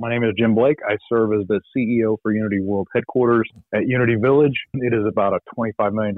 My name is Jim Blake. I serve as the CEO for Unity World headquarters at Unity Village. It is about a $25 million,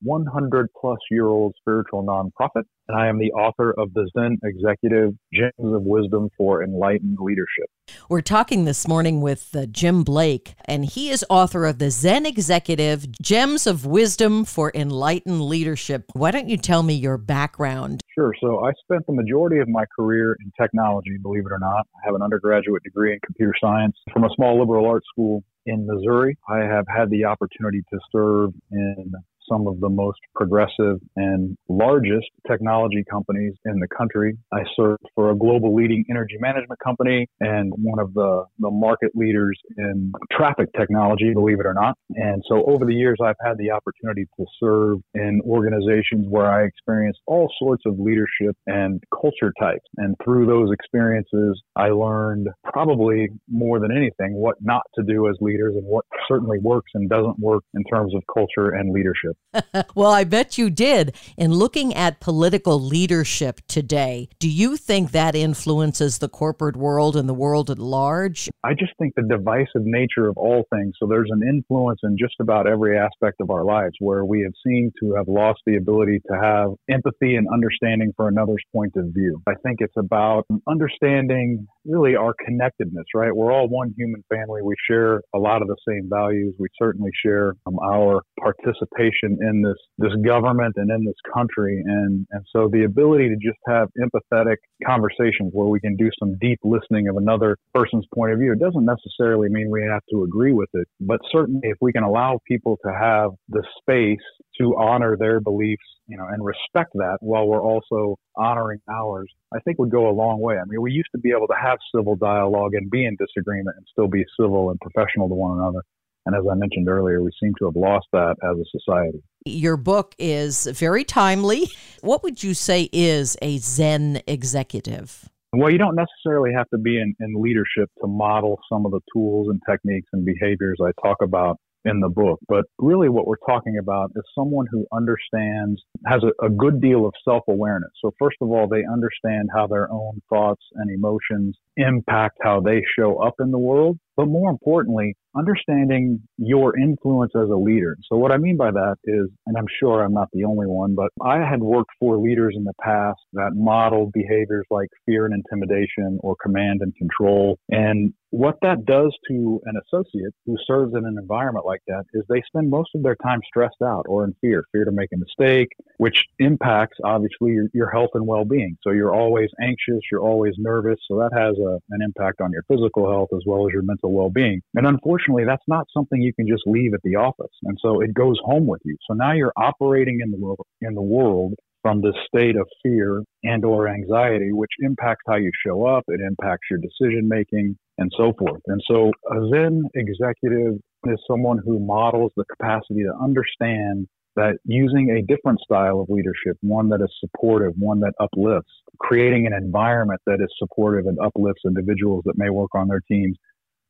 100 plus year old spiritual nonprofit. And I am the author of the Zen Executive Gems of Wisdom for Enlightened Leadership. We're talking this morning with uh, Jim Blake, and he is author of the Zen Executive Gems of Wisdom for Enlightened Leadership. Why don't you tell me your background? Sure. So I spent the majority of my career in technology, believe it or not. I have an undergraduate degree in computer science from a small liberal arts school in Missouri. I have had the opportunity to serve in some of the most progressive and largest technology companies in the country. I served for a global leading energy management company and one of the, the market leaders in traffic technology, believe it or not. And so over the years, I've had the opportunity to serve in organizations where I experienced all sorts of leadership and culture types. And through those experiences, I learned probably more than anything what not to do as leaders and what certainly works and doesn't work in terms of culture and leadership. well, I bet you did. In looking at political leadership today, do you think that influences the corporate world and the world at large? I just think the divisive nature of all things. So there's an influence in just about every aspect of our lives where we have seemed to have lost the ability to have empathy and understanding for another's point of view. I think it's about understanding really our connectedness, right? We're all one human family. We share a lot of the same values. We certainly share um, our participation in this this government and in this country, and and so the ability to just have empathetic conversations where we can do some deep listening of another person's point of view. It doesn't necessarily mean we have to agree with it, but certainly if we can allow people to have the space to honor their beliefs, you know, and respect that while we're also honoring ours, I think would go a long way. I mean, we used to be able to have civil dialogue and be in disagreement and still be civil and professional to one another. And as I mentioned earlier, we seem to have lost that as a society. Your book is very timely. What would you say is a Zen executive? Well, you don't necessarily have to be in, in leadership to model some of the tools and techniques and behaviors I talk about in the book. But really, what we're talking about is someone who understands, has a, a good deal of self awareness. So, first of all, they understand how their own thoughts and emotions impact how they show up in the world. But more importantly, understanding your influence as a leader. So, what I mean by that is, and I'm sure I'm not the only one, but I had worked for leaders in the past that modeled behaviors like fear and intimidation or command and control. And what that does to an associate who serves in an environment like that is they spend most of their time stressed out or in fear, fear to make a mistake, which impacts obviously your, your health and well being. So, you're always anxious, you're always nervous. So, that has a, an impact on your physical health as well as your mental well being. And unfortunately, unfortunately, that's not something you can just leave at the office. And so it goes home with you. So now you're operating in the world, in the world from this state of fear and or anxiety, which impacts how you show up. It impacts your decision making and so forth. And so a Zen executive is someone who models the capacity to understand that using a different style of leadership, one that is supportive, one that uplifts, creating an environment that is supportive and uplifts individuals that may work on their teams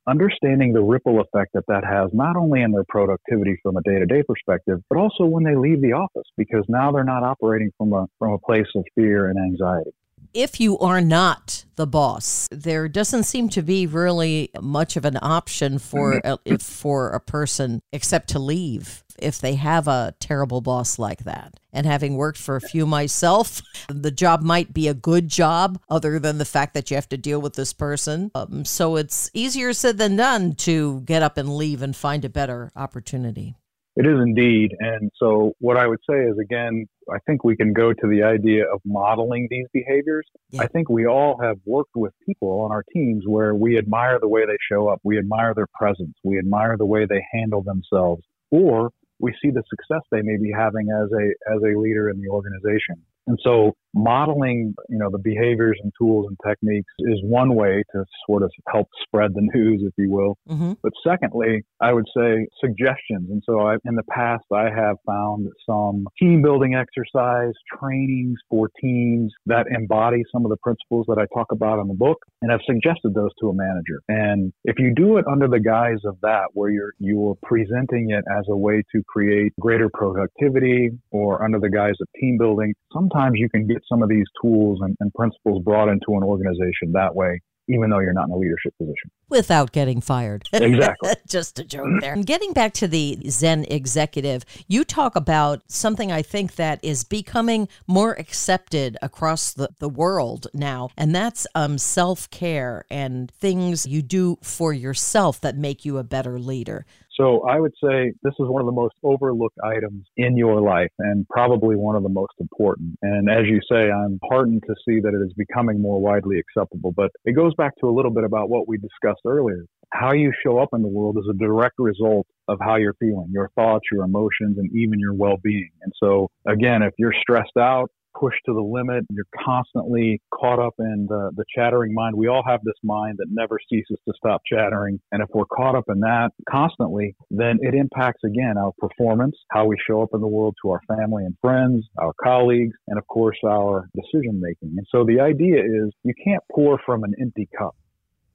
understanding the ripple effect that that has, not only in their productivity from a day to day perspective, but also when they leave the office, because now they're not operating from a, from a place of fear and anxiety. If you are not the boss, there doesn't seem to be really much of an option for mm-hmm. a, for a person except to leave if they have a terrible boss like that. And having worked for a few myself, the job might be a good job, other than the fact that you have to deal with this person. Um, so it's easier said than done to get up and leave and find a better opportunity. It is indeed. And so, what I would say is again, I think we can go to the idea of modeling these behaviors. Yeah. I think we all have worked with people on our teams where we admire the way they show up, we admire their presence, we admire the way they handle themselves, or we see the success they may be having as a as a leader in the organization. And so modeling, you know, the behaviors and tools and techniques is one way to sort of help spread the news, if you will. Mm-hmm. But secondly, I would say suggestions. And so I, in the past, I have found some team building exercise trainings for teams that embody some of the principles that I talk about in the book. And I've suggested those to a manager. And if you do it under the guise of that, where you're, you're presenting it as a way to create greater productivity or under the guise of team building, sometimes you can get some of these tools and, and principles brought into an organization that way. even though you're not in a leadership position. Without getting fired. Exactly. Just a joke there. And getting back to the Zen executive, you talk about something I think that is becoming more accepted across the, the world now, and that's um, self care and things you do for yourself that make you a better leader. So I would say this is one of the most overlooked items in your life and probably one of the most important. And as you say, I'm heartened to see that it is becoming more widely acceptable. But it goes back to a little bit about what we discussed earlier. How you show up in the world is a direct result of how you're feeling, your thoughts, your emotions, and even your well being. And so, again, if you're stressed out, pushed to the limit. You're constantly caught up in the, the chattering mind. We all have this mind that never ceases to stop chattering. And if we're caught up in that constantly, then it impacts again our performance, how we show up in the world to our family and friends, our colleagues, and of course our decision making. And so the idea is you can't pour from an empty cup.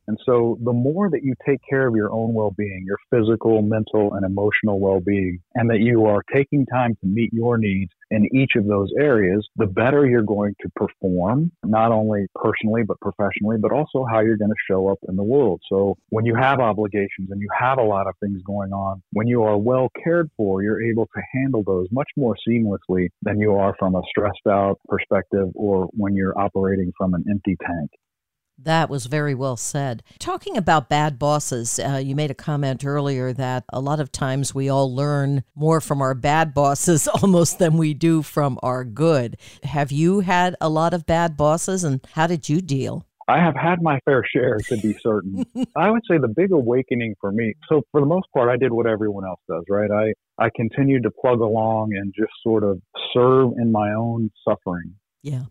And so the more that you take care of your own well-being, your physical, mental, and emotional well-being, and that you are taking time to meet your needs in each of those areas, the better you're going to perform, not only personally, but professionally, but also how you're going to show up in the world. So when you have obligations and you have a lot of things going on, when you are well cared for, you're able to handle those much more seamlessly than you are from a stressed out perspective or when you're operating from an empty tank. That was very well said. Talking about bad bosses, uh, you made a comment earlier that a lot of times we all learn more from our bad bosses almost than we do from our good. Have you had a lot of bad bosses and how did you deal? I have had my fair share, to be certain. I would say the big awakening for me. So for the most part, I did what everyone else does, right? I I continued to plug along and just sort of serve in my own suffering. Yeah.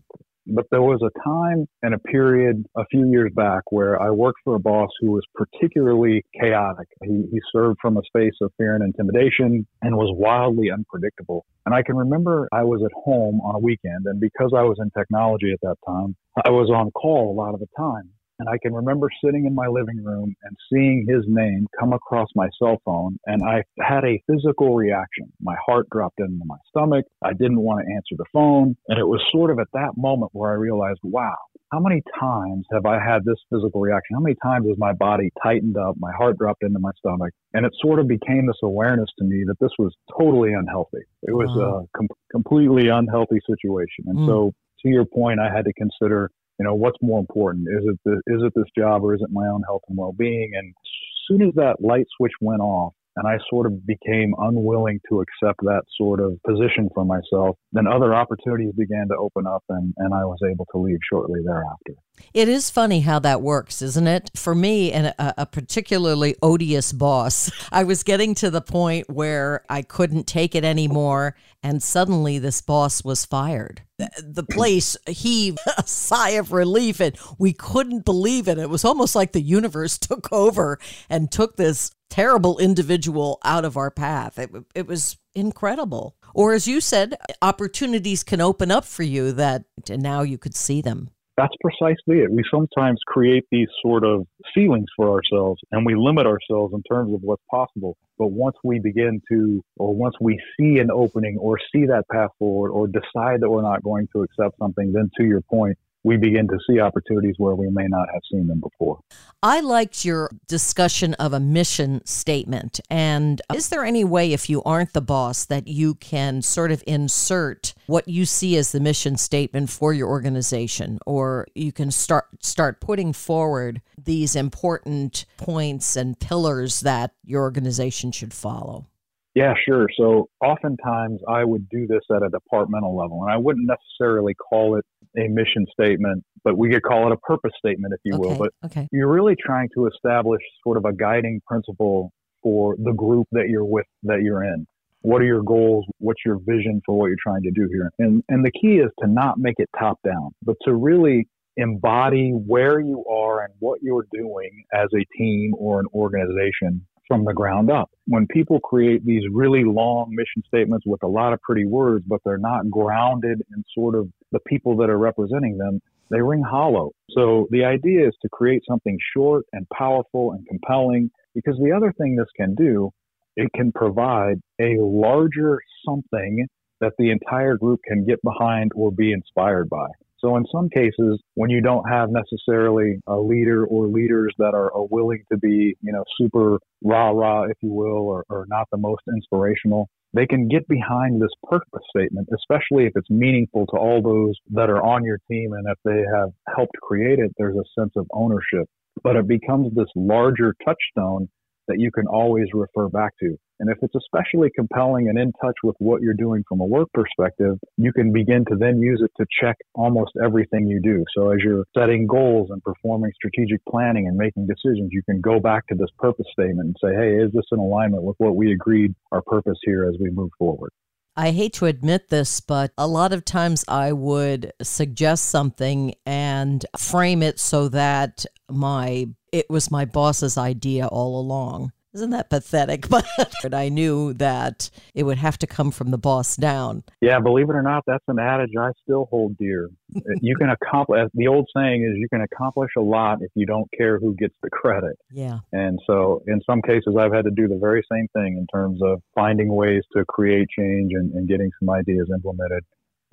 But there was a time and a period a few years back where I worked for a boss who was particularly chaotic. He, he served from a space of fear and intimidation and was wildly unpredictable. And I can remember I was at home on a weekend, and because I was in technology at that time, I was on call a lot of the time. And I can remember sitting in my living room and seeing his name come across my cell phone. And I had a physical reaction. My heart dropped into my stomach. I didn't want to answer the phone. And it was sort of at that moment where I realized, wow, how many times have I had this physical reaction? How many times has my body tightened up? My heart dropped into my stomach. And it sort of became this awareness to me that this was totally unhealthy. It was a com- completely unhealthy situation. And mm. so, to your point, I had to consider you know what's more important is it the, is it this job or is it my own health and well-being and as soon as that light switch went off and I sort of became unwilling to accept that sort of position for myself, then other opportunities began to open up and, and I was able to leave shortly thereafter. It is funny how that works, isn't it? For me, and a, a, particularly odious boss, I was getting to the point where I couldn't take it anymore, and suddenly this boss was fired. The place heaved a sigh of relief, and we couldn't believe it. It was almost like the universe took over and took this terrible individual out of our path. It, it was incredible. Or, as you said, opportunities can open up for you that and now you could see them. That's precisely it. We sometimes create these sort of ceilings for ourselves and we limit ourselves in terms of what's possible. But once we begin to, or once we see an opening or see that path forward or decide that we're not going to accept something, then to your point, we begin to see opportunities where we may not have seen them before. I liked your discussion of a mission statement. And is there any way, if you aren't the boss, that you can sort of insert what you see as the mission statement for your organization, or you can start start putting forward these important points and pillars that your organization should follow? Yeah, sure. So oftentimes I would do this at a departmental level, and I wouldn't necessarily call it a mission statement, but we could call it a purpose statement, if you okay, will. But okay. you're really trying to establish sort of a guiding principle for the group that you're with, that you're in. What are your goals? What's your vision for what you're trying to do here? And and the key is to not make it top down, but to really embody where you are and what you're doing as a team or an organization from the ground up. When people create these really long mission statements with a lot of pretty words, but they're not grounded in sort of the people that are representing them, they ring hollow. So the idea is to create something short and powerful and compelling because the other thing this can do, it can provide a larger something that the entire group can get behind or be inspired by. So in some cases, when you don't have necessarily a leader or leaders that are, are willing to be, you know, super rah rah, if you will, or, or not the most inspirational, they can get behind this purpose statement, especially if it's meaningful to all those that are on your team and if they have helped create it, there's a sense of ownership. But it becomes this larger touchstone that you can always refer back to. And if it's especially compelling and in touch with what you're doing from a work perspective, you can begin to then use it to check almost everything you do. So as you're setting goals and performing strategic planning and making decisions, you can go back to this purpose statement and say, hey, is this in alignment with what we agreed our purpose here as we move forward? I hate to admit this, but a lot of times I would suggest something and frame it so that my it was my boss's idea all along. Isn't that pathetic? But I knew that it would have to come from the boss down. Yeah, believe it or not, that's an adage I still hold dear. you can accomplish, the old saying is you can accomplish a lot if you don't care who gets the credit. Yeah. And so in some cases, I've had to do the very same thing in terms of finding ways to create change and, and getting some ideas implemented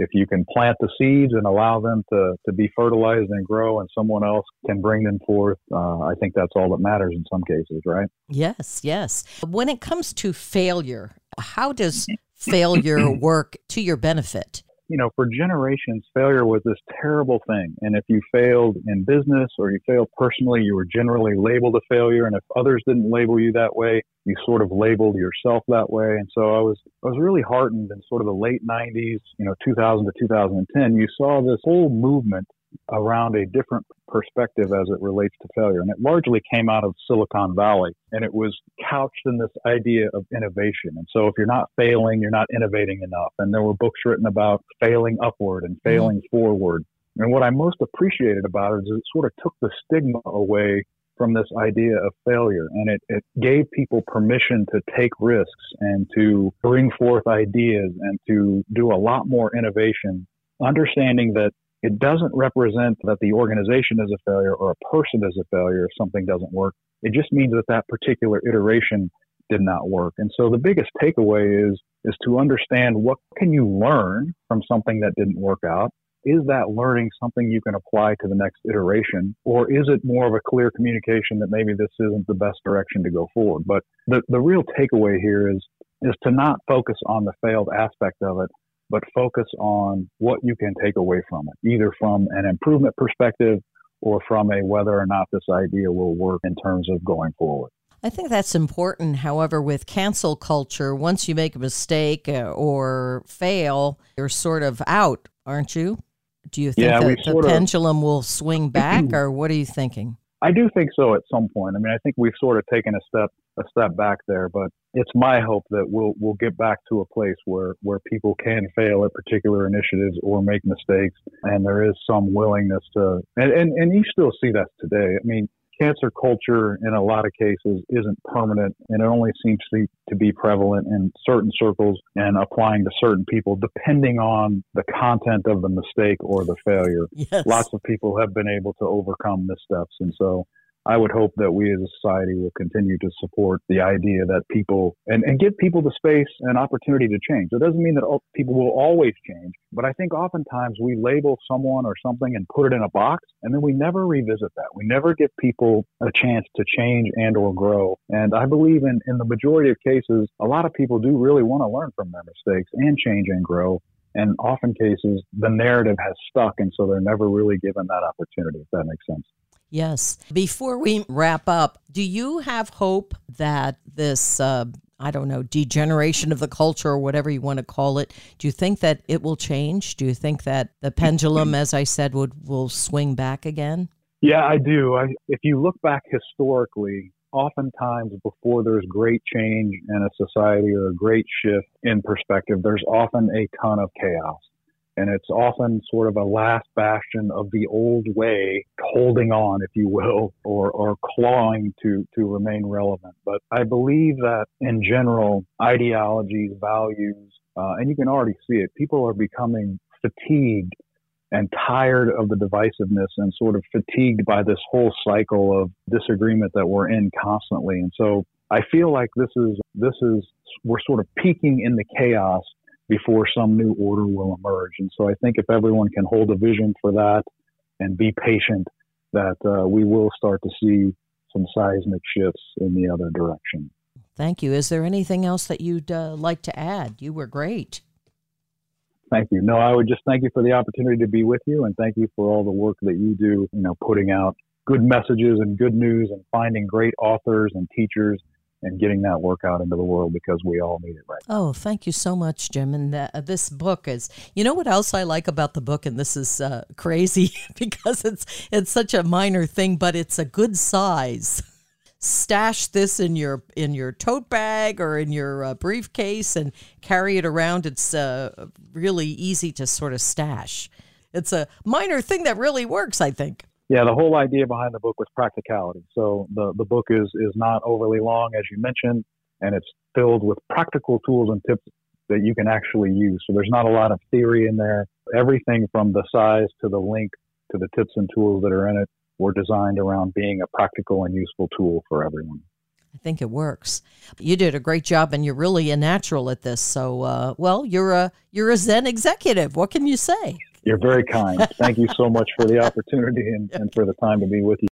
if you can plant the seeds and allow them to, to be fertilized and grow and someone else can bring them forth, uh, I think that's all that matters in some cases, right? Yes, yes. When it comes to failure, how does failure work to your benefit? You know, for generations, failure was this terrible thing. And if you failed in business or you failed personally, you were generally labeled a failure. And if others didn't label you that way, you sort of labeled yourself that way. And so I was, I was really heartened in sort of the late 90s, you know, 2000 to 2010. You saw this whole movement around a different perspective as it relates to failure. And it largely came out of Silicon Valley and it was couched in this idea of innovation. And so if you're not failing, you're not innovating enough. And there were books written about failing upward and mm-hmm. failing mm-hmm. forward. And what I most appreciated about it is it sort of took the stigma away from this idea of failure and it, it gave people permission to take risks and to bring forth ideas and to do a lot more innovation understanding that it doesn't represent that the organization is a failure or a person is a failure if something doesn't work. It just means that that particular iteration did not work. And so the biggest takeaway is is to understand what can you learn from something that didn't work out? Is that learning something you can apply to the next iteration? Or is it more of a clear communication that maybe this isn't the best direction to go forward? But the, the real takeaway here is is to not focus on the failed aspect of it, but focus on what you can take away from it, either from an improvement perspective or from a whether or not this idea will work in terms of going forward. I think that's important. However, with cancel culture, once you make a mistake uh, or fail, you're sort of out, aren't you? Do you think yeah, that the pendulum of, will swing back, or what are you thinking? I do think so at some point. I mean, I think we've sort of taken a step a step back there, but it's my hope that we'll we'll get back to a place where where people can fail at particular initiatives or make mistakes, and there is some willingness to and and, and you still see that today. I mean, cancel culture in a lot of cases isn't permanent and it only seems to, to be prevalent in certain circles and applying to certain people depending on the content of the mistake or the failure. Yes. Lots of people have been able to overcome missteps. And so I would hope that we as a society will continue to support the idea that people and, and give people the space and opportunity to change. It doesn't mean that people will always change, but I think oftentimes we label someone or something and put it in a box and then we never revisit that. We never give people a chance to change and or grow. And I believe in, in the majority of cases, a lot of people do really want to learn from their mistakes and change and grow. And often cases, the narrative has stuck, and so they're never really given that opportunity, if that makes sense. Yes. Before we wrap up, do you have hope that this, uh, I don't know, degeneration of the culture or whatever you want to call it, do you think that it will change? Do you think that the pendulum, as I said, would will swing back again? Yeah, I do. I, if you look back historically, oftentimes before there's great change in a society or a great shift in perspective, there's often a ton of chaos and it's often sort of a last bastion of the old way, holding on, if you will, or, or clawing to, to remain relevant. But I believe that in general, ideologies, values, uh, and you can already see it, people are becoming fatigued and tired of the divisiveness and sort of fatigued by this whole cycle of disagreement that we're in constantly. And so I feel like this is, this is, we're sort of peaking in the chaos before some new order will emerge. And so I think if everyone can hold a vision for that and be patient, that uh, we will start to see some seismic shifts in the other direction. Thank you. Is there anything else that you'd uh, like to add? You were great. Thank you. No, I would just thank you for the opportunity to be with you and thank you for all the work that you do, you know, putting out good messages and good news and finding great authors and teachers and getting that work out into the world because we all need it right. Oh, thank you so much, Jim. And uh, this book is, you know what else I like about the book, and this is uh, crazy because it's it's such a minor thing, but it's a good size. Stash this in your in your tote bag or in your uh, briefcase and carry it around. It's uh, really easy to sort of stash. It's a minor thing that really works, I think yeah, the whole idea behind the book was practicality. So the, the book is, is not overly long, as you mentioned, and it's filled with practical tools and tips that you can actually use. So there's not a lot of theory in there. Everything from the size to the link to the tips and tools that are in it were designed around being a practical and useful tool for everyone. I think it works. You did a great job, and you're really a natural at this. So, uh, well, you're a you're a Zen executive. What can you say? You're very kind. Thank you so much for the opportunity and, and for the time to be with you.